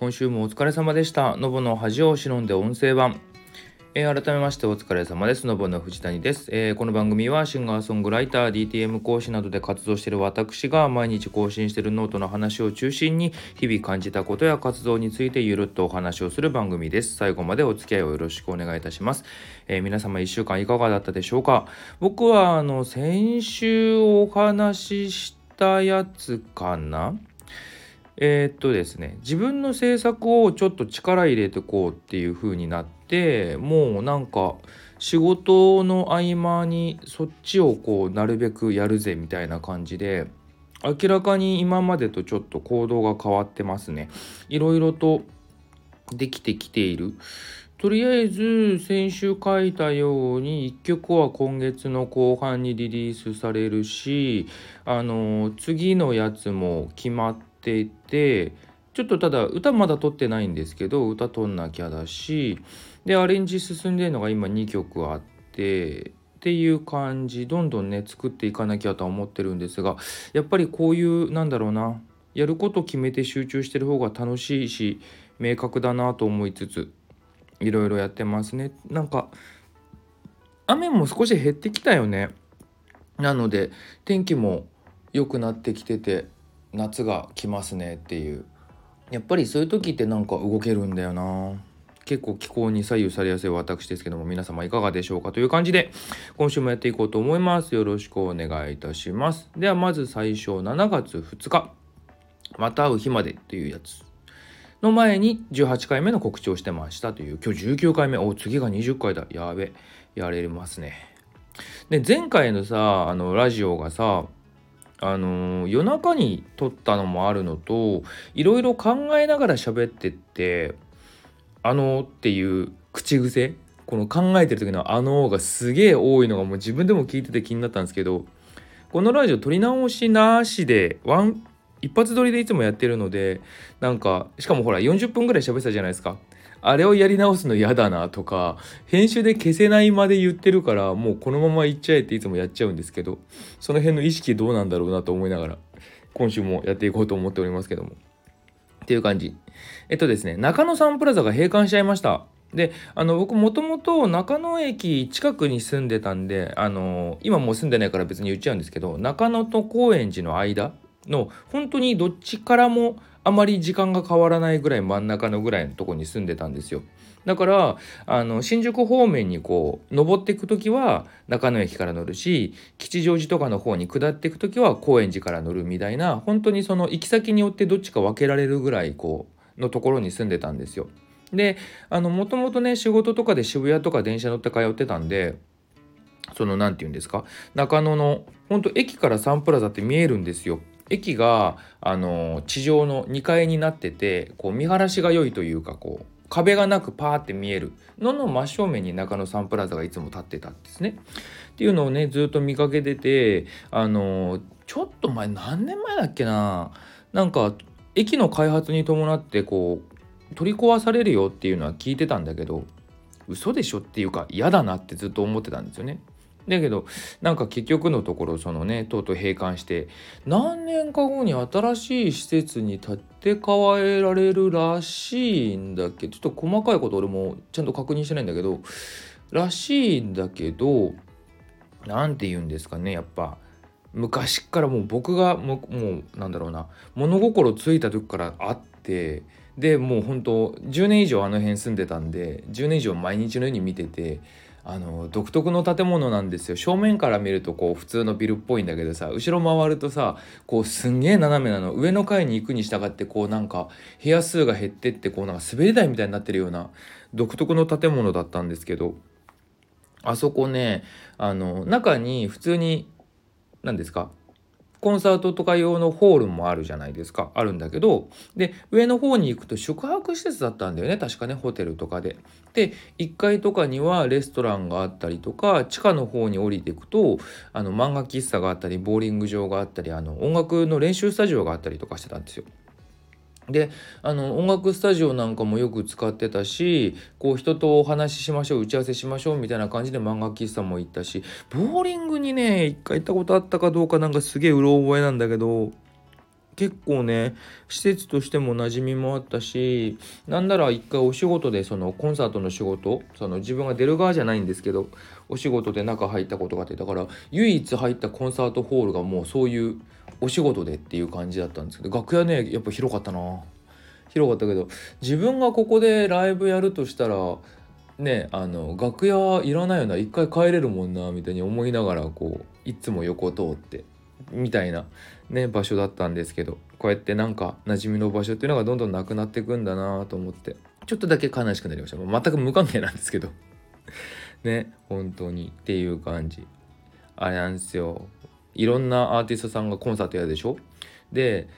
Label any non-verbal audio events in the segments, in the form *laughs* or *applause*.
今週もお疲れ様でしたのぼの恥を忍んで音声版えー、改めましてお疲れ様です。のぼの藤谷です、えー、この番組はシンガーソングライター、DTM 講師などで活動している私が毎日更新しているノートの話を中心に日々感じたことや活動についてゆるっとお話をする番組です。最後までお付き合いをよろしくお願いいたします。えー、皆様1週間いかがだったでしょうか？僕はあの先週お話ししたやつかな？えー、っとですね自分の制作をちょっと力入れてこうっていう風になってもうなんか仕事の合間にそっちをこうなるべくやるぜみたいな感じで明らかに今までとちょっと行動が変わってますね。いろいろとできてきている。とりあえず先週書いたように1曲は今月の後半にリリースされるしあの次のやつも決まってていてちょっとただ歌まだ撮ってないんですけど歌撮んなきゃだしでアレンジ進んでるのが今2曲あってっていう感じどんどんね作っていかなきゃとは思ってるんですがやっぱりこういうなんだろうなやること決めて集中してる方が楽しいし明確だなと思いつついろいろやってますね。なんか雨も少し減ってきたよね。なので天気も良くなってきてて夏が来ますねっていう。やっぱりそういう時ってなんか動けるんだよな。結構気候に左右されやすい私ですけども皆様いかがでしょうかという感じで今週もやっていこうと思います。よろしくお願いいたします。ではまず最初7月2日。また会う日までっていうやつ。の前に18回目の告知をしてましたという。今日19回目。お次が20回だ。やべやれますね。で前回のさあのラジオがさあの夜中に撮ったのもあるのといろいろ考えながら喋ってって「あの」っていう口癖この考えてる時の「あのー」がすげえ多いのがもう自分でも聞いてて気になったんですけどこのラジオ撮り直しなしでワン一発撮りでいつもやってるのでなんかしかもほら40分ぐらい喋ってたじゃないですか。あれをやり直すの嫌だなとか編集で消せないまで言ってるからもうこのままいっちゃえっていつもやっちゃうんですけどその辺の意識どうなんだろうなと思いながら今週もやっていこうと思っておりますけども。っていう感じ。えっとですね中野サンプラザが閉館しちゃいました。であの僕もともと中野駅近くに住んでたんであの今もう住んでないから別に言っちゃうんですけど中野と高円寺の間の本当にどっちからもあまり時間が変わらないぐらい真ん中のぐらいのとこに住んでたんですよ。だからあの新宿方面にこう登っていく時は中野駅から乗るし吉祥寺とかの方に下っていく時は高円寺から乗るみたいな本当にその行き先によってどっちか分けられるぐらいこうのところに住んでたんですよ。でもともとね仕事とかで渋谷とか電車乗って通ってたんでその何て言うんですか中野の本当駅からサンプラザって見えるんですよ。駅があの地上の2階になっててこう見晴らしが良いというかこう壁がなくパーって見えるのの真正面に中野サンプラザがいつも立ってたんですね。っていうのをねずっと見かけててあのちょっと前何年前だっけななんか駅の開発に伴ってこう取り壊されるよっていうのは聞いてたんだけど嘘でしょっていうか嫌だなってずっと思ってたんですよね。だけどなんか結局のところそのねとうとう閉館して何年か後に新しい施設に建て替えられるらしいんだけどちょっと細かいこと俺もちゃんと確認してないんだけどらしいんだけど何て言うんですかねやっぱ昔からもう僕がもうなんだろうな物心ついた時からあってでもう本当10年以上あの辺住んでたんで10年以上毎日のように見ててあの独特の建物なんですよ。正面から見るとこう普通のビルっぽいんだけどさ後ろ回るとさこうすんげえ斜めなの。上の階に行くに従ってこうなんか部屋数が減ってってこうなんか滑り台みたいになってるような独特の建物だったんですけどあそこねあの中に普通に何ですか？コンサートとか用のホールもあるじゃないですかあるんだけどで上の方に行くと宿泊施設だったんだよね確かねホテルとかで。で1階とかにはレストランがあったりとか地下の方に降りていくとあの漫画喫茶があったりボーリング場があったりあの音楽の練習スタジオがあったりとかしてたんですよ。であの音楽スタジオなんかもよく使ってたしこう人とお話ししましょう打ち合わせしましょうみたいな感じで漫画喫茶も行ったしボーリングにね一回行ったことあったかどうかなんかすげえうろ覚えなんだけど結構ね施設としても馴染みもあったしなんなら一回お仕事でそのコンサートの仕事その自分が出る側じゃないんですけどお仕事で中入ったことがあってだから唯一入ったコンサートホールがもうそういうお仕事でっていう感じだったんですけど楽屋ねやっぱ広かったな。広かったけど自分がここでライブやるとしたらねあの楽屋いらないよな。一回帰れるもんなみたいに思いながらこういつも横通ってみたいなね場所だったんですけどこうやってなんか馴染みの場所っていうのがどんどんなくなっていくんだなと思ってちょっとだけ悲しくなりました。全く無関係なんですけど。ね本当にっていう感じ。あれなんですよ。いろんなアーティストさんがコンサートやるでしょ？で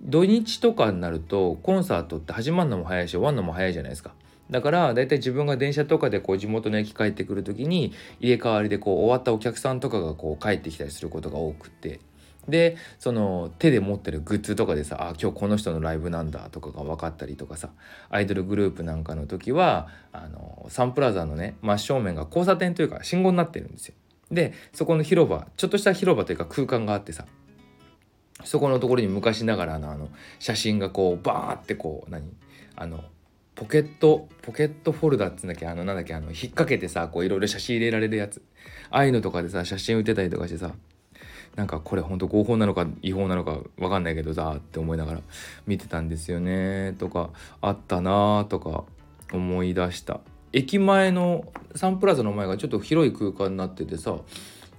土日とかになるとコンサートって始まるのも早いし終わるのも早いじゃないですか。だから大体自分が電車とかでこう地元の駅帰ってくる時に入れ替わりでこう終わったお客さんとかがこう帰ってきたりすることが多くて。でその手で持ってるグッズとかでさあ今日この人のライブなんだとかが分かったりとかさアイドルグループなんかの時はあのサンプラザのね真正面が交差点というか信号になってるんですよ。でそこの広場ちょっとした広場というか空間があってさそこのところに昔ながらのあの写真がこうバーってこう何？あのポケットポケットフォルダっつうんだっけ？あのなんだっけ？あの引っ掛けてさこういろいろ写真入れられるやつ。ああいうのとかでさ写真売ってたりとかしてさなんかこれほんと合法なのか違法なのか分かんないけどさって思いながら見てたんですよねとかあったなとか思い出した。駅前のサンプラザの前がちょっと広い空間になっててさ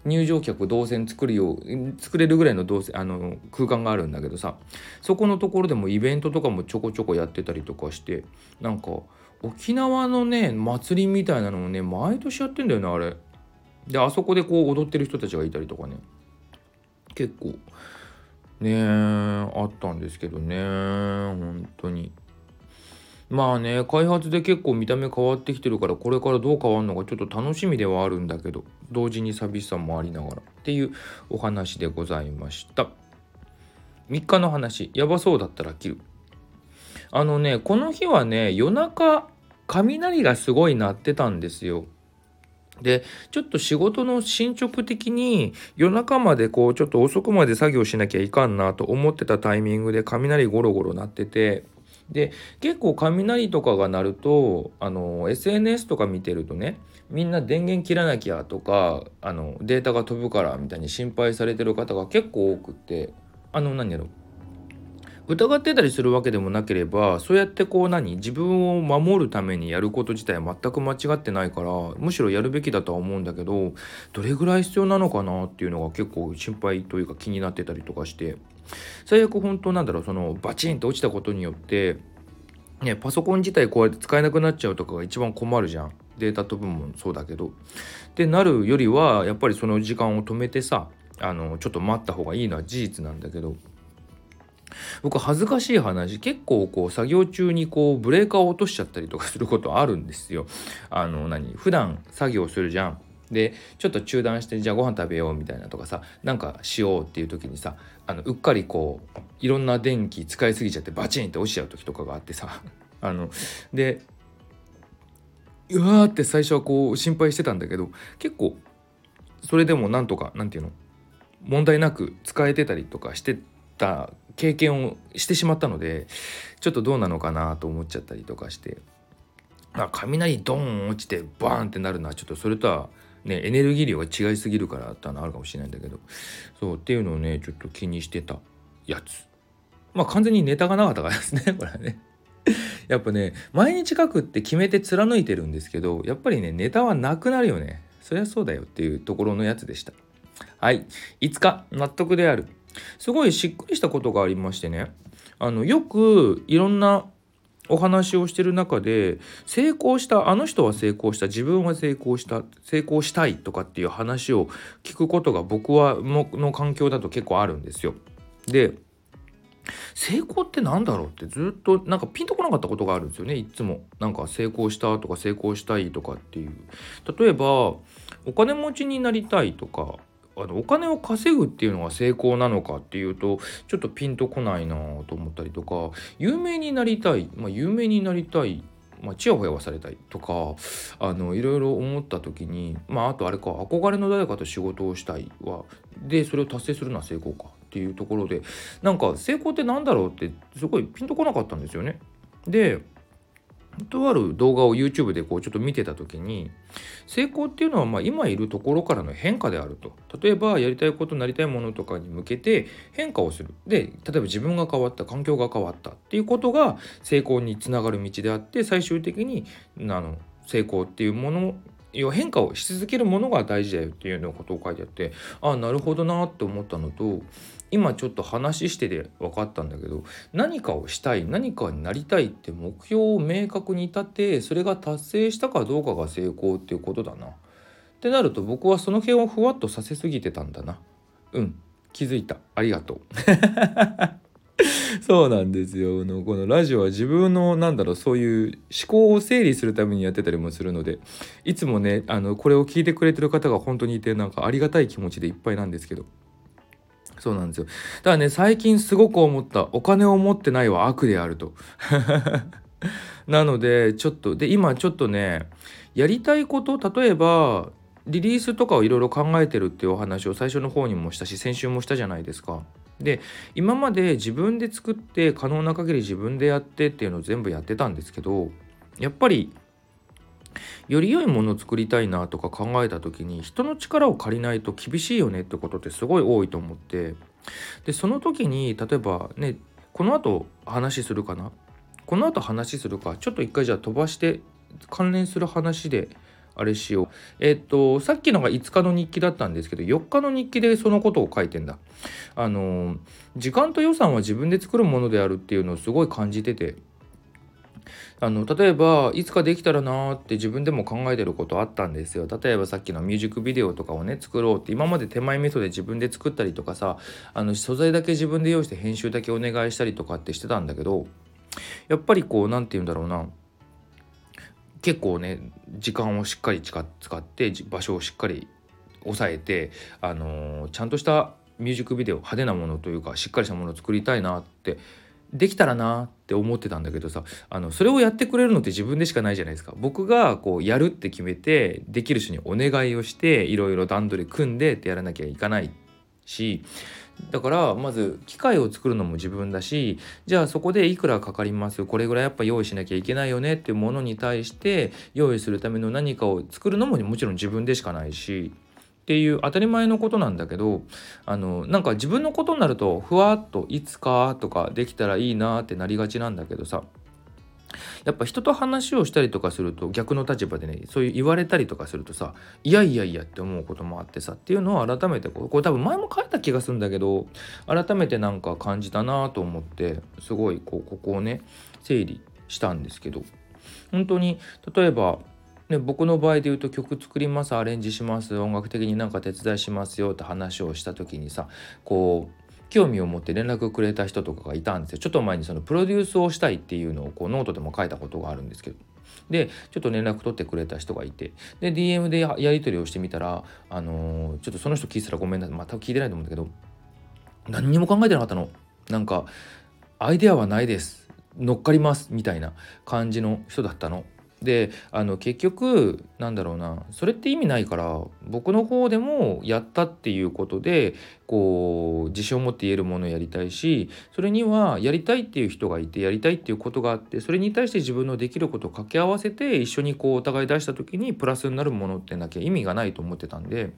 入場客動線作るよう作れるぐらいの動線あの空間があるんだけどさそこのところでもイベントとかもちょこちょこやってたりとかしてなんか沖縄のね祭りみたいなのをね毎年やってんだよねあれ。であそこでこう踊ってる人たちがいたりとかね結構ねあったんですけどね本当に。まあね開発で結構見た目変わってきてるからこれからどう変わるのかちょっと楽しみではあるんだけど同時に寂しさもありながらっていうお話でございました。3日の話やばそうだったら切る。あのねこの日はね夜中雷がすごい鳴ってたんですよ。でちょっと仕事の進捗的に夜中までこうちょっと遅くまで作業しなきゃいかんなと思ってたタイミングで雷ゴロゴロ鳴っててで結構雷とかが鳴るとあの SNS とか見てるとねみんな電源切らなきゃとかあのデータが飛ぶからみたいに心配されてる方が結構多くってあの何やろ。疑ってたりするわけでもなければそうやってこう何自分を守るためにやること自体全く間違ってないからむしろやるべきだとは思うんだけどどれぐらい必要なのかなっていうのが結構心配というか気になってたりとかして。最悪本当なんだろうそのバチンと落ちたことによってね、パソコン自体こうやって使えなくなっちゃうとかが一番困るじゃんデータ飛ぶもそうだけど。ってなるよりはやっぱりその時間を止めてさあのちょっと待った方がいいのは事実なんだけど僕恥ずかしい話結構こう作業中にこうブレーカーを落としちゃったりとかすることあるんですよ。あの何？普段作業するじゃん。でちょっと中断してじゃあご飯食べようみたいなとかさなんかしようっていう時にさあのうっかりこういろんな電気使いすぎちゃってバチンって落ちちゃう時とかがあってさ *laughs* あのでうわーって最初はこう心配してたんだけど結構それでもなんとかなんていうの問題なく使えてたりとかしてた経験をしてしまったのでちょっとどうなのかなと思っちゃったりとかしてあ雷ドーン落ちてバーンってなるのはちょっとそれとはねエネルギー量が違いすぎるからってのあるかもしれないんだけど。そうっていうのをねちょっと気にしてたやつ。まあ完全にネタがなかったからですね *laughs* これはね。やっぱね毎日書くって決めて貫いてるんですけどやっぱりねネタはなくなるよね。そりゃそうだよっていうところのやつでした。はい。5日納得である。すごいしっくりしたことがありましてね。あのよくいろんなお話をしてる中で成功したあの人は成功した自分は成功した成功したいとかっていう話を聞くことが僕はの環境だと結構あるんですよ。で成功って何だろうってずっとなんかピンとこなかったことがあるんですよね。いつも。なんか成功したとか成功したいとかっていう。例えばお金持ちになりたいとかあのお金を稼ぐっていうのが成功なのかっていうとちょっとピンとこないなと思ったりとか有名になりたい、まあ、有名になりたいまあ、ちやほやはされたいとかあのいろいろ思った時にまああとあれか憧れの誰かと仕事をしたいはでそれを達成するのは成功かっていうところでなんか成功って何だろうってすごいピンとこなかったんですよね。でとある動画を YouTube でこうちょっと見てた時に成功っていうのはま今いるところからの変化であると。例えばやりたいことなりたいものとかに向けて変化をする。で例えば自分が変わった環境が変わった。っていうことが成功につながる道であって最終的にあの成功っていうもの要は変化をし続けるものが大事だよっていうようなことを書いてあってああなるほどなって思ったのと今ちょっと話してて分かったんだけど何かをしたい何かになりたいって目標を明確に立てそれが達成したかどうかが成功っていうことだな。ってなると僕はその辺をふわっとさせすぎてたんだな。うん気づいたありがとう。*laughs* そうなんですよのこのラジオは自分のなんだろうそういう思考を整理するためにやってたりもするのでいつもねあのこれを聞いてくれてる方が本当にいてなんかありがたい気持ちでいっぱいなんですけどそうなんですよ。だからね最近すごく思った。お金を持ってないは悪であると。*laughs* なのでちょっとで今ちょっとねやりたいこと例えばリリースとかをいろいろ考えてるっていうお話を最初の方にもしたし先週もしたじゃないですか。で今まで自分で作って可能な限り自分でやってっていうのを全部やってたんですけどやっぱりより良いものを作りたいなとか考えた時に人の力を借りないと厳しいよねってことってすごい多いと思ってでその時に例えばねこの後話するかな？この後話するかちょっと一回じゃあ飛ばして関連する話であれしよう。えっ、と、さっきのが5日の日記だったんですけど、4日の日記でそのことを書いてんだ。あの、時間と予算は自分で作るものであるっていうのをすごい感じてて、あの例えばいつかできたらなーって自分でも考えてることあったんですよ。例えばさっきのミュージックビデオとかをね作ろうって今まで手前味噌で自分で作ったりとかさあの素材だけ自分で用意して編集だけお願いしたりとかってしてたんだけどやっぱりこう何て言うんだろうな。結構ね時間をしっかり使って場所をしっかり抑えて、あのー、ちゃんとしたミュージックビデオ派手なものというかしっかりしたものを作りたいなってできたらなって思ってたんだけどさあのそれをやってくれるのって自分でしかないじゃないですか。僕がこうやるって決めてできる人にお願いをしていろいろ段取り組んでってやらなきゃいかないしだからまず機械を作るのも自分だしじゃあそこでいくらかかりますこれぐらいやっぱ用意しなきゃいけないよねっていうものに対して用意するための何かを作るのももちろん自分でしかないしっていう当たり前のことなんだけどあのなんか自分のことになるとふわっといつかとかできたらいいなってなりがちなんだけどさやっぱ人と話をしたりとかすると逆の立場でねそういう言われたりとかするとさいやいやいやって思うこともあってさっていうのを改めてこうこれ多分前も書いた気がするんだけど改めてなんか感じたなと思ってすごいこうここをね整理したんですけど本当に例えばね、僕の場合で言うと曲作りますアレンジします音楽的になんか手伝いしますよって話をした時にさこう興味を持って連絡くれた人とかがいたんですよ。ちょっと前にそのプロデュースをしたいっていうのをこうノートでも書いたことがあるんですけど。でちょっと連絡取ってくれた人がいて。で DM でやり取りをしてみたらあのー、ちょっとその人聞いてたらごめんなさい。まあ多分聞いてないと思うんだけど何にも考えてなかったの。なんかアイデアはないです。乗っかります。みたいな感じの人だったの。であの結局なんだろうなそれって意味ないから僕の方でもやったっていうことでこう自信を持って言えるものをやりたいしそれにはやりたいっていう人がいてやりたいっていうことがあってそれに対して自分のできることを掛け合わせて一緒にこうお互い出した時にプラスになるものってなきゃ意味がないと思ってたんで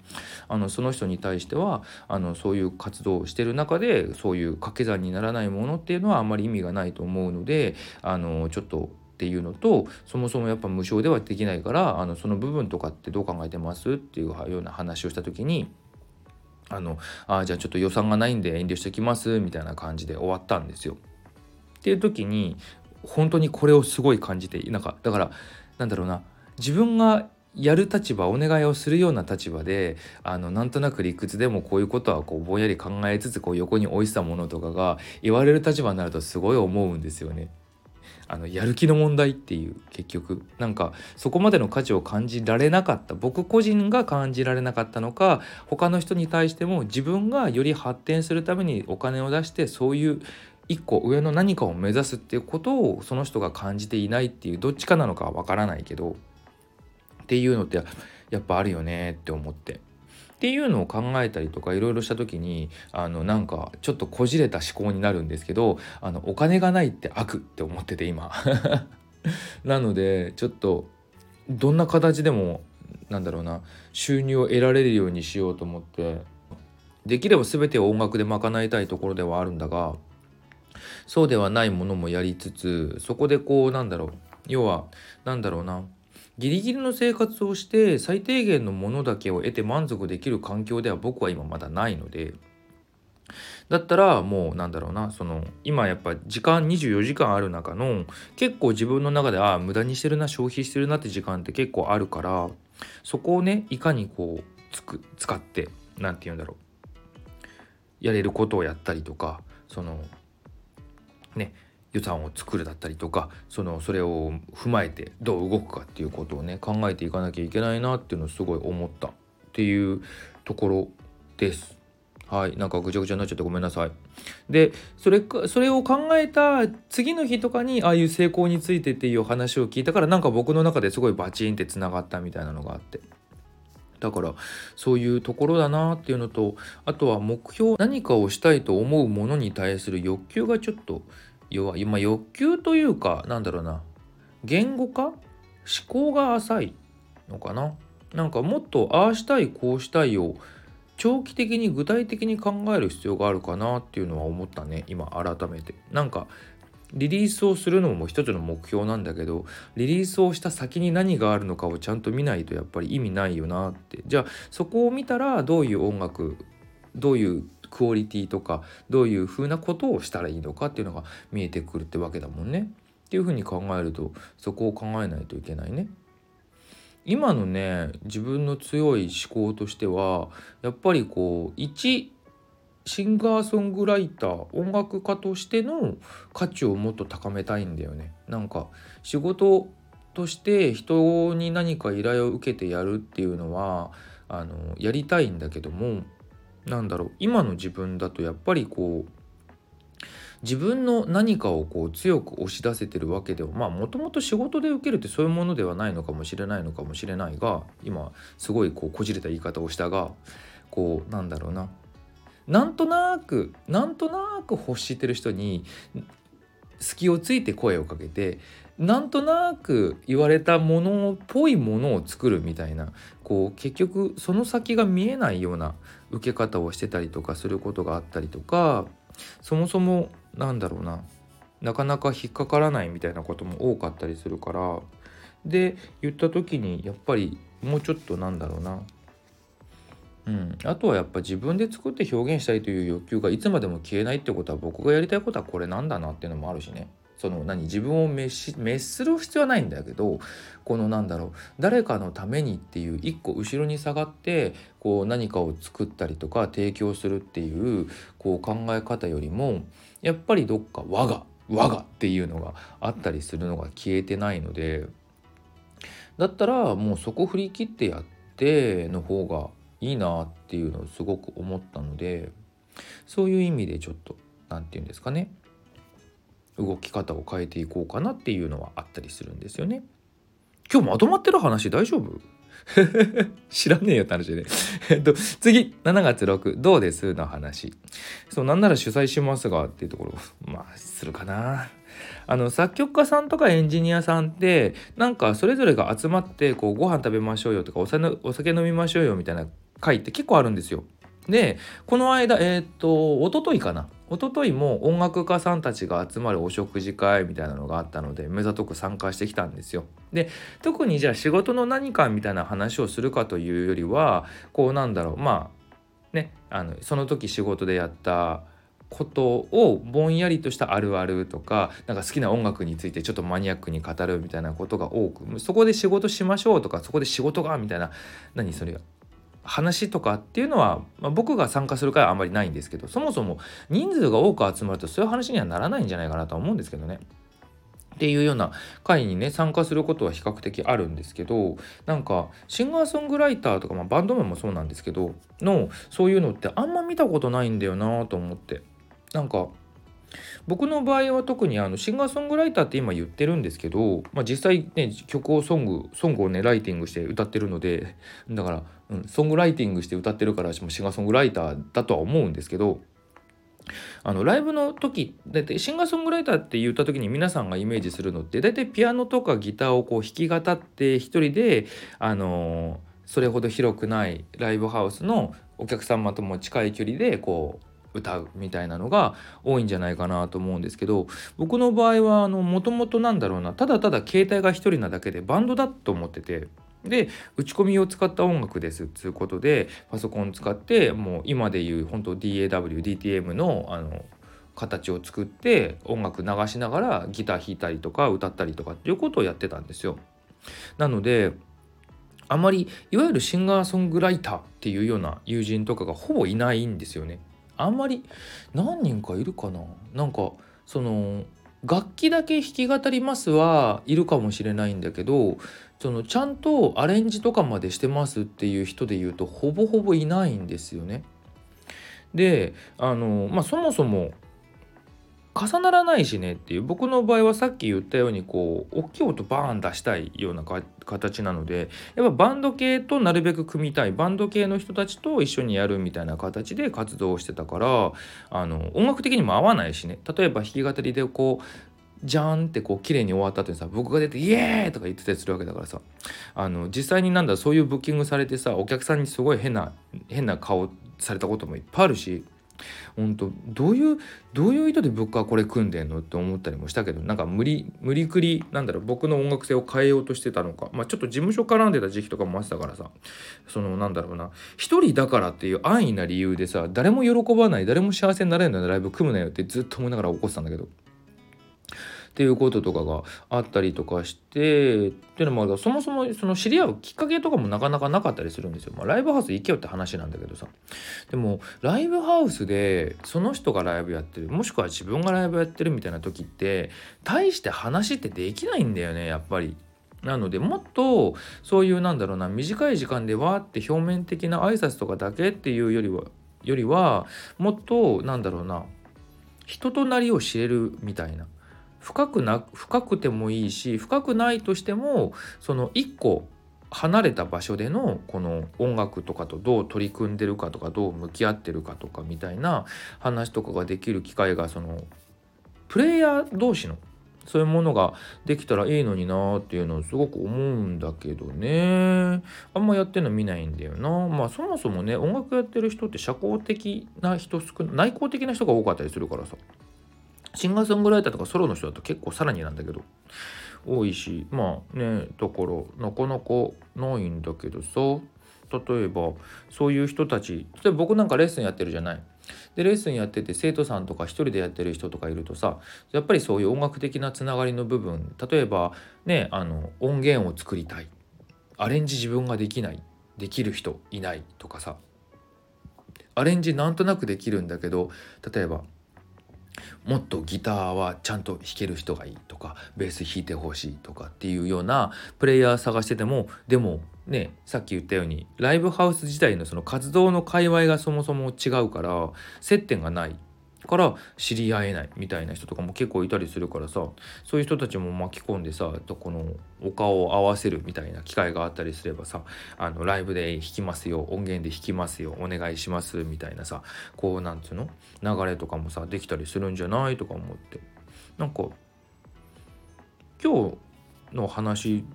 あのその人に対してはあのそういう活動をしてる中でそういう掛け算にならないものっていうのはあんまり意味がないと思うのであのちょっとっていうのとそもそもやっぱ無償ではできないからあのその部分とかってどう考えてますっていうような話をした時にあのあじゃあちょっと予算がないんで遠慮してきますみたいな感じで終わったんですよ。っていう時に本当にこれをすごい感じてなんかだからなんだろうな自分がやる立場お願いをするような立場であのなんとなく理屈でもこういうことはこうぼんやり考えつつこう横に置いてたものとかが言われる立場になるとすごい思うんですよね。あのやる気の問題っていう結局。なんかそこまでの価値を感じられなかった。僕個人が感じられなかったのか他の人に対しても自分がより発展するためにお金を出してそういう一個上の何かを目指すっていうことをその人が感じていないっていうどっちかなのかはわからないけどっていうのってやっぱあるよねって思って。っていうのを考えたりとかいろいろした時にあのなんかちょっとこじれた思考になるんですけどあのお金がないって悪って思ってて今。*laughs* なのでちょっとどんな形でもなんだろうな収入を得られるようにしようと思ってできれば全てを音楽で賄いたいところではあるんだがそうではないものもやりつつそこでこうなんだろう要はなんだろうなギリギリの生活をして最低限のものだけを得て満足できる環境では僕は今まだないのでだったらもうなんだろうなその今やっぱ時間24時間ある中の結構自分の中でああ無駄にしてるな消費してるなって時間って結構あるからそこをねいかにこうつく使って何て言うんだろうやれることをやったりとかそのね予算を作るだったりとかそのそれを踏まえてどう動くかっていうことをね考えていかなきゃいけないなっていうのをすごい思ったっていうところです。はい、なんかぐちゃぐちゃになっちゃってごめんなさい。でそれかそれを考えた次の日とかにああいう成功についてっていう話を聞いたからなんか僕の中ですごいバチンってつながったみたいなのがあって。だからそういうところだなっていうのとあとは目標何かをしたいと思うものに対する欲求がちょっと弱い、まあ、欲求というかなんだろうな。言語化？思考が浅いのかな？なんかもっとああしたいこうしたいを長期的に具体的に考える必要があるかなっていうのは思ったね。今改めて。なんかリリースをするのも一つの目標なんだけどリリースをした先に何があるのかをちゃんと見ないとやっぱり意味ないよなって。じゃあそこを見たらどういう音楽どういうクオリティとかどういうふうなことをしたらいいのかっていうのが見えてくるってわけだもんね。っていうふうに考えるとそこを考えないといけないね。今のね自分の強い思考としてはやっぱりこう一シンガーソングライター音楽家としての価値をもっと高めたいんだよね。なんか仕事として人に何か依頼を受けてやるっていうのはあのやりたいんだけどもなんだろう今の自分だとやっぱりこう自分の何かをこう強く押し出せてるわけではまあもともと仕事で受けるってそういうものではないのかもしれないのかもしれないが今すごいこうこじれた言い方をしたがこうなんだろうな。なんとなくなんとなく欲してる人に隙をついて声をかけてなんとなく言われたものっぽいものを作るみたいなこう結局その先が見えないような受け方をしてたりとかすることがあったりとかそもそもなんだろうななかなか引っかからないみたいなことも多かったりするからで言った時にやっぱりもうちょっとなんだろうなうん、あとはやっぱ自分で作って表現したいという欲求がいつまでも消えないってことは僕がやりたいことはこれなんだなっていうのもあるしね。その何自分を滅し滅する必要はないんだけどこのなんだろう誰かのためにっていう一個後ろに下がってこう何かを作ったりとか提供するっていうこう考え方よりもやっぱりどっか我が我がっていうのがあったりするのが消えてないのでだったらもうそこ振り切ってやっての方がいいなっていうのをすごく思ったのでそういう意味でちょっと何て言うんですかね動き方を変えていこうかなっていうのはあったりするんですよね。今日まとまってる話大丈夫？*laughs* 知らねえよって話でねえっと、次、7月6、どうです？の話。そう、なんなら主催しますがっていうところ、まあ、するかな。あの、作曲家さんとかエンジニアさんって、なんかそれぞれが集まって、こう、ご飯食べましょうよとか、お酒飲みましょうよみたいな会って結構あるんですよ。で、この間、えー、っと、おとといかな。おとといも音楽家さんたちが集まるお食事会みたいなのがあったので目ざとく参加してきたんですよ。で特にじゃあ仕事の何かみたいな話をするかというよりはこうなんだろうまあねあのその時仕事でやったことをぼんやりとしたあるあるとかなんか好きな音楽についてちょっとマニアックに語るみたいなことが多くそこで仕事しましょうとかそこで仕事がみたいな何それ？話とかっていうのは、まあ、僕が参加する会はあんまりないんですけどそもそも人数が多く集まるとそういう話にはならないんじゃないかなとは思うんですけどね。っていうような会にね参加することは比較的あるんですけどなんかシンガーソングライターとか、まあ、バンドマンもそうなんですけどのそういうのってあんま見たことないんだよなと思ってなんか僕の場合は特にあのシンガーソングライターって今言ってるんですけど、まあ、実際ね曲をソングソングをねライティングして歌ってるのでだからうん、ソングライティングして歌ってるから私もシンガーソングライターだとは思うんですけどあのライブの時だってシンガーソングライターって言った時に皆さんがイメージするのって大体ピアノとかギターをこう弾き語って一人であのそれほど広くないライブハウスのお客様とも近い距離でこう歌うみたいなのが多いんじゃないかなと思うんですけど僕の場合はもともとなんだろうなただただ携帯が一人なだけでバンドだと思っててで打ち込みを使った音楽ですっつうことでパソコン使ってもう今でいう本当 DAWDTM のあの形を作って音楽流しながらギター弾いたりとか歌ったりとかっていうことをやってたんですよ。なのであまりいわゆるシンガーソングライターっていうような友人とかがほぼいないんですよね。あんまり何人かいるかななんかその楽器だけ弾き語りますはいるかもしれないんだけどそのちゃんとアレンジとかまでしてますっていう人で言うとほぼほぼいないんですよね。であのまあそもそも重ならないしねっていう僕の場合はさっき言ったようにこう大きい音バーン出したいような形なのでやっぱバンド系となるべく組みたいバンド系の人たちと一緒にやるみたいな形で活動してたからあの音楽的にも合わないしね例えば弾き語りでこうじゃんってこう綺麗に終わった後にさ僕が出て「イエーイ!」とか言ってたりするわけだからさあの実際になんだそういうブッキングされてさお客さんにすごい変な変な顔されたこともいっぱいあるし本当どういうどういう意図で僕はこれ組んでんのって思ったりもしたけどなんか無理無理くりなんだろう僕の音楽性を変えようとしてたのか。まあちょっと事務所絡んでた時期とかもあってたからさ。そのなんだろうな。一人だからっていう安易な理由でさ誰も喜ばない誰も幸せになれるようなライブ組むなよってずっと思いながら怒ってたんだけど。っていうこととかがあったりとかしてっていうのもそもそもその知り合うきっかけとかもなかなかなかったりするんですよ。まあ、ライブハウス行けよって話なんだけどさでもライブハウスでその人がライブやってるもしくは自分がライブやってるみたいな時って大して話ってできないんだよねやっぱり。なのでもっとそういうなんだろうな短い時間でわーって表面的な挨拶とかだけっていうよりはよりはもっとなんだろうな人となりを知れるみたいな深くな深くてもいいし深くないとしてもその一個離れた場所でのこの音楽とかとどう取り組んでるかとかどう向き合ってるかとかみたいな話とかができる機会がそのプレイヤー同士のそういうものができたらいいのになっていうのをすごく思うんだけどね。あんまやってんの見ないんだよな。まあそもそもね音楽やってる人って社交的な人少ない内向的な人が多かったりするからさ。シンガーソングライターとかソロの人だと結構さらになんだけど多いしまあねだからなかなかないんだけどさ例えばそういう人たち例えば僕なんかレッスンやってるじゃない。でレッスンやってて生徒さんとか一人でやってる人とかいるとさやっぱりそういう音楽的なつながりの部分例えばねあの音源を作りたい。アレンジ自分ができない。できる人いないとかさ。アレンジなんとなくできるんだけど例えばもっとギターはちゃんと弾ける人がいいとかベース弾いてほしいとかっていうようなプレイヤー探しててもでもねさっき言ったようにライブハウス自体のその活動の界隈がそもそも違うから接点がない。から知り合えないみたいな人とかも結構いたりするからさそういう人たちも巻き込んでさこのお顔を合わせるみたいな機会があったりすればさあのライブで弾きますよ音源で弾きますよお願いしますみたいなさこうなんつうの？流れとかもさできたりするんじゃないとか思って。なんか今日の話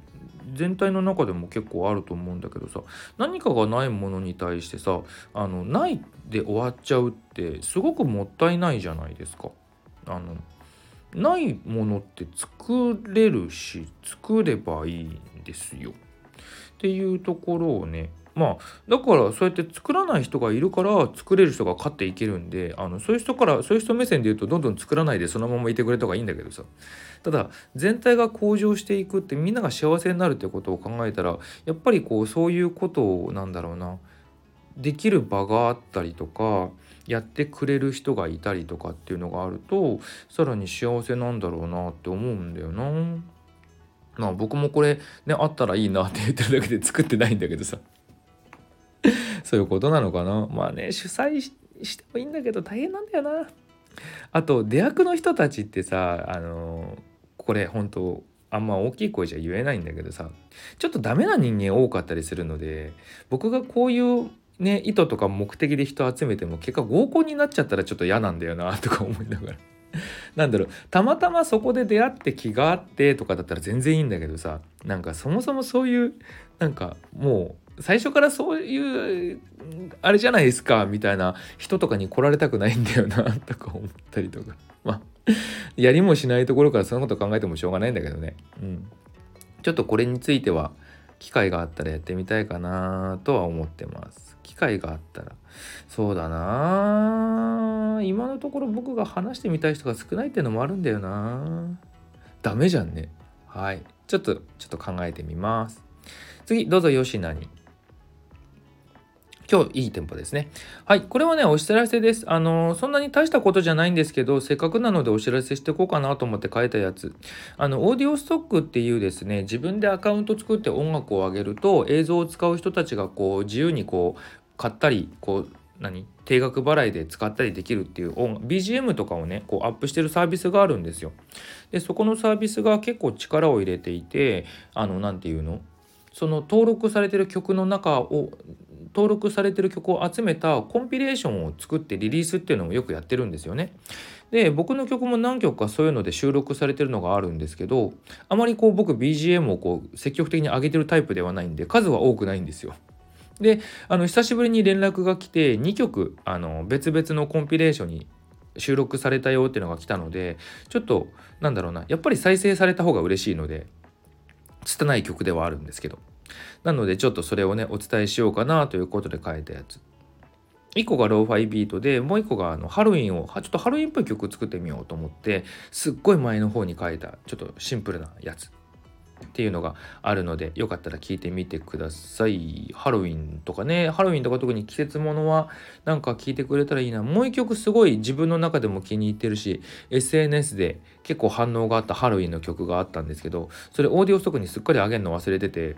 全体の中でも結構あると思うんだけどさ何かがないものに対してさあのないで終わっちゃうってすごくもったいないじゃないですか。あのないものって作れるし作ればいいんですよ。っていうところをねまあだからそうやって作らない人がいるから作れる人が勝っていけるんであのそういう人からそういう人目線で言うとどんどん作らないでそのままいてくれた方がいいんだけどさただ全体が向上していくってみんなが幸せになるってことを考えたらやっぱりこうそういうことをなんだろうなできる場があったりとかやってくれる人がいたりとかっていうのがあるとさらに幸せなんだろうなって思うんだよな。まあ僕もこれねあったらいいなって言ってるだけで作ってないんだけどさ *laughs* そういうことなのかな？まあね主催してもいいんだけど大変なんだよな。あと出役の人たちってさあのこれ本当あんま大きい声じゃ言えないんだけどさちょっとダメな人間多かったりするので僕がこういうね意図とか目的で人集めても結果合コンになっちゃったらちょっと嫌なんだよなとか思いながら。なんだろう。たまたまそこで出会って気があってとかだったら全然いいんだけどさなんかそもそもそういうなんかもう最初からそういうあれじゃないですかみたいな人とかに来られたくないんだよなとか思ったりとか。*laughs* まあやりもしないところからそのこと考えてもしょうがないんだけどね。うん。ちょっとこれについては機会があったらやってみたいかなとは思ってます。機会があったらそうだな。今のところ僕が話してみたい人が少ないっていうのもあるんだよな。ダメじゃんね。はい。ちょっとちょっと考えてみます。次どうぞよしなに。今日いいテンポですね。はい。これはね、お知らせです。あの、そんなに大したことじゃないんですけど、せっかくなのでお知らせしていこうかなと思って書いたやつ。あの、オーディオストックっていうですね、自分でアカウント作って音楽を上げると、映像を使う人たちがこう、自由にこう、買ったり、こう、何定額払いで使ったりできるっていう音 BGM とかをねこうアップしてるサービスがあるんですよ。でそこのサービスが結構力を入れていてあの何て言うの？その登録されてる曲の中を登録されてる曲を集めたコンピレーションを作ってリリースっていうのもよくやってるんですよね。で僕の曲も何曲かそういうので収録されてるのがあるんですけどあまりこう僕 BGM をこう積極的に上げてるタイプではないんで数は多くないんですよ。であの久しぶりに連絡が来て2曲あの別々のコンピレーションに収録されたよっていうのが来たのでちょっとなんだろうなやっぱり再生された方が嬉しいので拙い曲ではあるんですけどなのでちょっとそれをねお伝えしようかなということで書いたやつ。1個がローファイビートでもう1個があのハロウィンをちょっとハロウィンっぽい曲作ってみようと思ってすっごい前の方に書いたちょっとシンプルなやつ。っていうのがあるのでよかったら聞いてみてください。ハロウィンとかねハロウィンとか特に季節ものはなんか聞いてくれたらいいな。もう一曲すごい自分の中でも気に入ってるし SNS で結構反応があったハロウィンの曲があったんですけどそれオーディオストックにすっかり上げるの忘れてて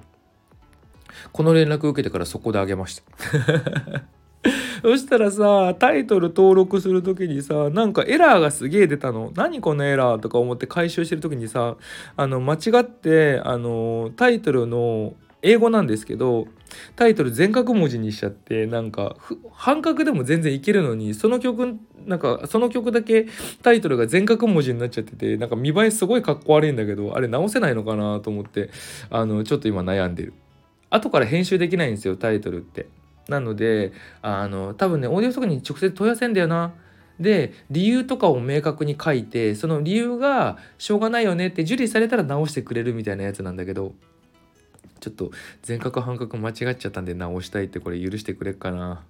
この連絡受けてからそこであげました。*laughs* そしたらさタイトル登録する時にさなんかエラーがすげえ出たの。何このエラーとか思って回収してる時にさあの間違ってあのタイトルの英語なんですけどタイトル全角文字にしちゃってなんか半角でも全然いけるのにその曲なんかその曲だけタイトルが全角文字になっちゃっててなんか見栄えすごいかっこ悪いんだけどあれ直せないのかなと思ってあのちょっと今悩んでる。後から編集できないんですよタイトルって。なのであの多分ねオーディオストに直接問い合わせんだよな。で理由とかを明確に書いてその理由がしょうがないよねって受理されたら直してくれるみたいなやつなんだけどちょっと全角半角間違っちゃったんで直したいってこれ許してくれっかな。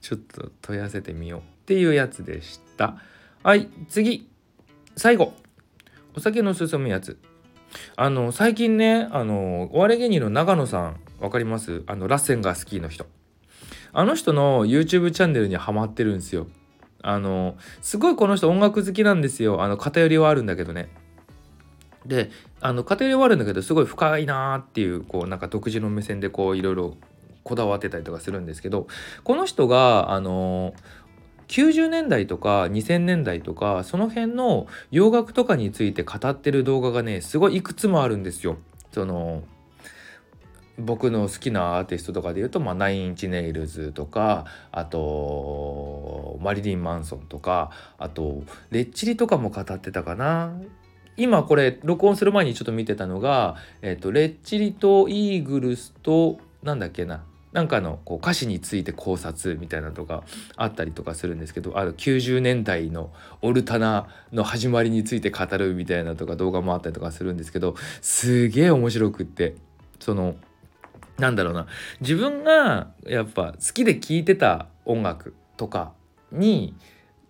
ちょっと問い合わせてみようっていうやつでした。はい次。最後。お酒の進むやつ。あの最近ねあのお笑い芸人の長野さん分かります？あのラッセンがスキーの人。あの人の YouTube チャンネルにはまってるんですよ。あのすごいこの人音楽好きなんですよ。あの偏りはあるんだけどね。であの偏りはあるんだけどすごい深いなーっていうこうなんか独自の目線でこういろいろこだわってたりとかするんですけどこの人があの90年代とか2000年代とかその辺の洋楽とかについて語ってる動画がねすごいいくつもあるんですよ。その僕の好きなアーティストとかで言うと、まあ、ナインインチネイルズとかあとマリリン・マンソンとかあとレッチリとかも語ってたかな。今これ録音する前にちょっと見てたのが、えっと、レッチリとイーグルスとなんだっけな。なんかのこう歌詞について考察みたいなとかあったりとかするんですけどあの90年代のオルタナの始まりについて語るみたいなとか動画もあったりとかするんですけどすげえ面白くってそのなんだろうな。自分がやっぱ好きで聴いてた音楽とかに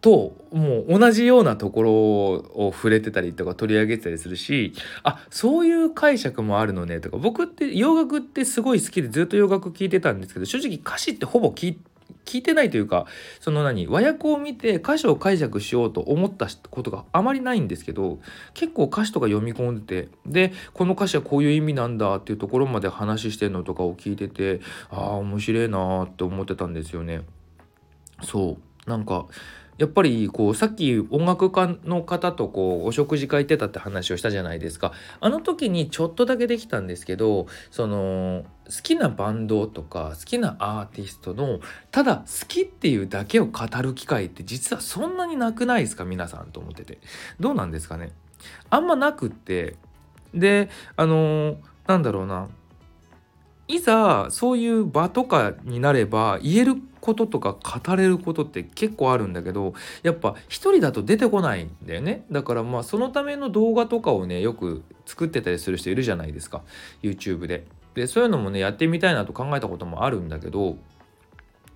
ともう同じようなところを触れてたりとか取り上げてたりするしあそういう解釈もあるのねとか僕って洋楽ってすごい好きでずっと洋楽聴いてたんですけど正直歌詞ってほぼ聞い聞いてないというかその何和訳を見て歌詞を解釈しようと思ったことがあまりないんですけど結構歌詞とか読み込んでてでこの歌詞はこういう意味なんだっていうところまで話してるのとかを聞いててああ面白いなーって思ってたんですよね。そうなんかやっぱりこうさっき音楽家の方とこうお食事会行ってたって話をしたじゃないですか。あの時にちょっとだけできたんですけどその好きなバンドとか好きなアーティストのただ好きっていうだけを語る機会って実はそんなになくないですか？皆さんと思ってて。どうなんですかね？あんまなくって。であのなんだろうな。いざそういう場とかになれば言えることとか語れることって結構あるんだけどやっぱ一人だと出てこないんだよねだからまあそのための動画とかをねよく作ってたりする人いるじゃないですか YouTube で。でそういうのもねやってみたいなと考えたこともあるんだけど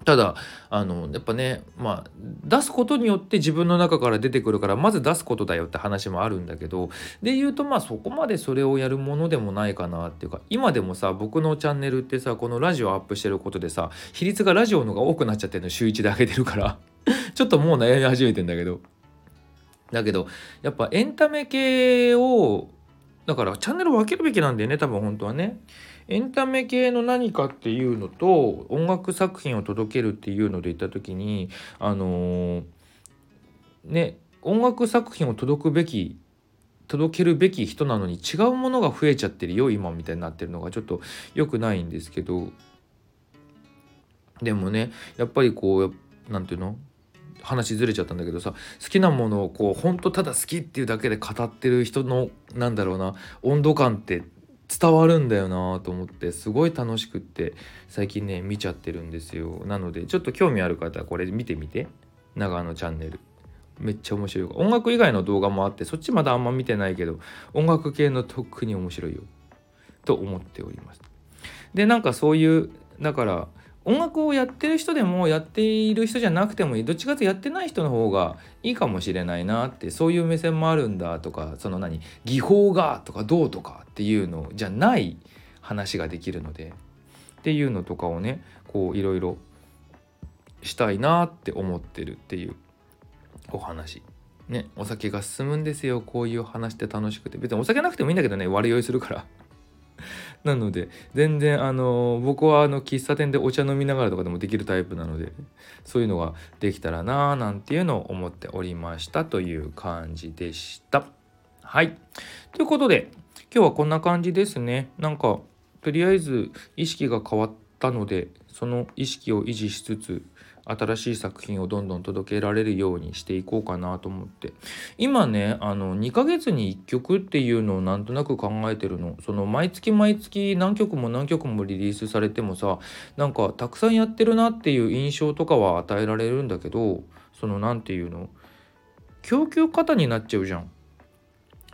ただあのやっぱねまあ出すことによって自分の中から出てくるからまず出すことだよって話もあるんだけどで言うとまあそこまでそれをやるものでもないかなっていうか今でもさ僕のチャンネルってさこのラジオアップしてることでさ比率がラジオの方が多くなっちゃってるの週1で上げてるから。*laughs* ちょっともう悩み始めてんだけど。だけどやっぱエンタメ系をだからチャンネル分けるべきなんだよね多分本当はね。エンタメ系の何かっていうのと音楽作品を届けるっていうので言った時にあのー、ね音楽作品を届くべき届けるべき人なのに違うものが増えちゃってるよ今みたいになってるのが。ちょっと良くないんですけど。でもねやっぱりこう何て言うの？話ずれちゃったんだけどさ好きなものをこうほんとただ好きっていうだけで語ってる人のなんだろうな温度感って伝わるんだよなと思ってすごい楽しくって最近ね見ちゃってるんですよ。なのでちょっと興味ある方はこれ見てみて。長野チャンネル。めっちゃ面白い。音楽以外の動画もあってそっちまだあんま見てないけど音楽系の特に面白いよ。と思っております。でなんかそういうだから音楽をやってる人でもやっている人じゃなくてもいいどっちかとやってない人の方がいいかもしれないなってそういう目線もあるんだとかその何技法がとかどうとかっていうのじゃない話ができるのでっていうのとかをねこういろいろしたいなって思ってるっていうお話。ね、お酒が進むんですよこういう話って楽しくて別にお酒なくてもいいんだけどね悪酔いするからなので全然あの僕はあの喫茶店でお茶飲みながらとかでもできるタイプなのでそういうのができたらなーなんていうのを思っておりましたという感じでした。はいということで今日はこんな感じですね。なんかとりあえず意識が変わったのでその意識を維持しつつ新しい作品をどんどん届けられるようにしていこうかなと思って。今ねあの2ヶ月に1曲っていうのをなんとなく考えてるの。その毎月毎月何曲も何曲もリリースされてもさなんかたくさんやってるなっていう印象とかは与えられるんだけどその何て言うの？供給過多になっちゃうじゃん。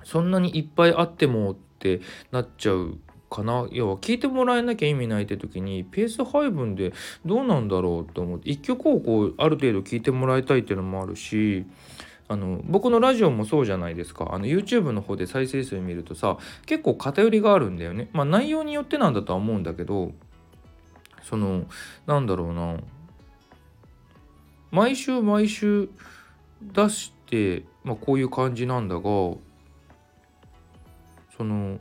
そんなにいっぱいあってもってなっちゃう。かな？要は聞いてもらえなきゃ意味ないって時にペース配分でどうなんだろうって思って一曲をこうある程度聞いてもらいたいっていうのもあるしあの僕のラジオもそうじゃないですか。あの YouTube の方で再生数見るとさ結構偏りがあるんだよね。まあ内容によってなんだとは思うんだけどそのなんだろうな。毎週毎週出して、まあ、こういう感じなんだがその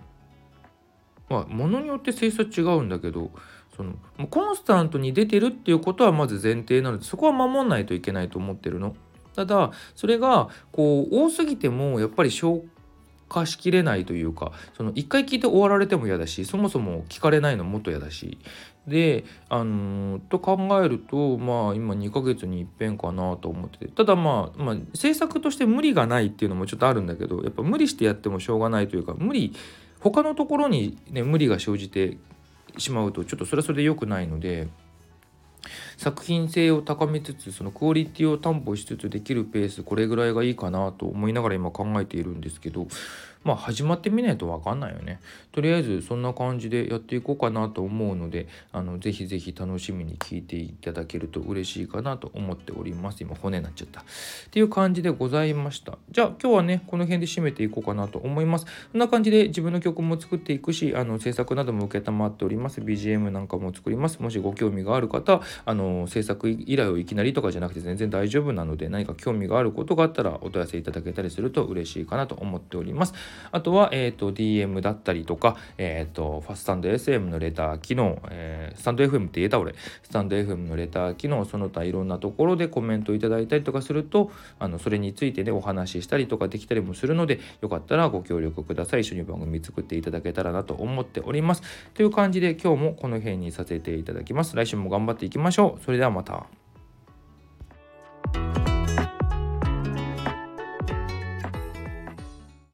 まあものによって性質は違うんだけどそのコンスタントに出てるっていうことはまず前提なのでそこは守んないといけないと思ってるの。ただそれがこう多すぎてもやっぱり消化しきれないというかその一回聞いて終わられても嫌だしそもそも聞かれないのもっと嫌だしであのー、と考えるとまあ今2ヶ月に一遍かなと思っててただまあ、まあ、制作として無理がないっていうのもちょっとあるんだけどやっぱ無理してやってもしょうがないというか無理他のところに、ね、無理が生じてしまうとちょっとそれはそれで良くないので作品性を高めつつそのクオリティを担保しつつできるペースこれぐらいがいいかなと思いながら今考えているんですけどまあ始まってみないと分かんないよね。とりあえずそんな感じでやっていこうかなと思うのであのぜひぜひ楽しみに聞いていただけると嬉しいかなと思っております。今骨になっちゃった。っていう感じでございました。じゃあ今日はねこの辺で締めていこうかなと思います。こんな感じで自分の曲も作っていくしあの制作なども承っております。BGM なんかも作ります。もしご興味がある方あの制作依頼をいきなりとかじゃなくて全然大丈夫なので何か興味があることがあったらお問い合わせいただけたりすると嬉しいかなと思っております。あとは、えーと、DM だったりとか、えーと、ファスタンド SM のレター機能、えー、スタンド FM って言えた俺スタンド FM のレター機能その他いろんなところでコメントいただいたりとかするとあのそれについてねお話ししたりとかできたりもするのでよかったらご協力ください。一緒に番組作っていただけたらなと思っております。という感じで今日もこの辺にさせていただきます来週も頑張っていきましょう。それではまた。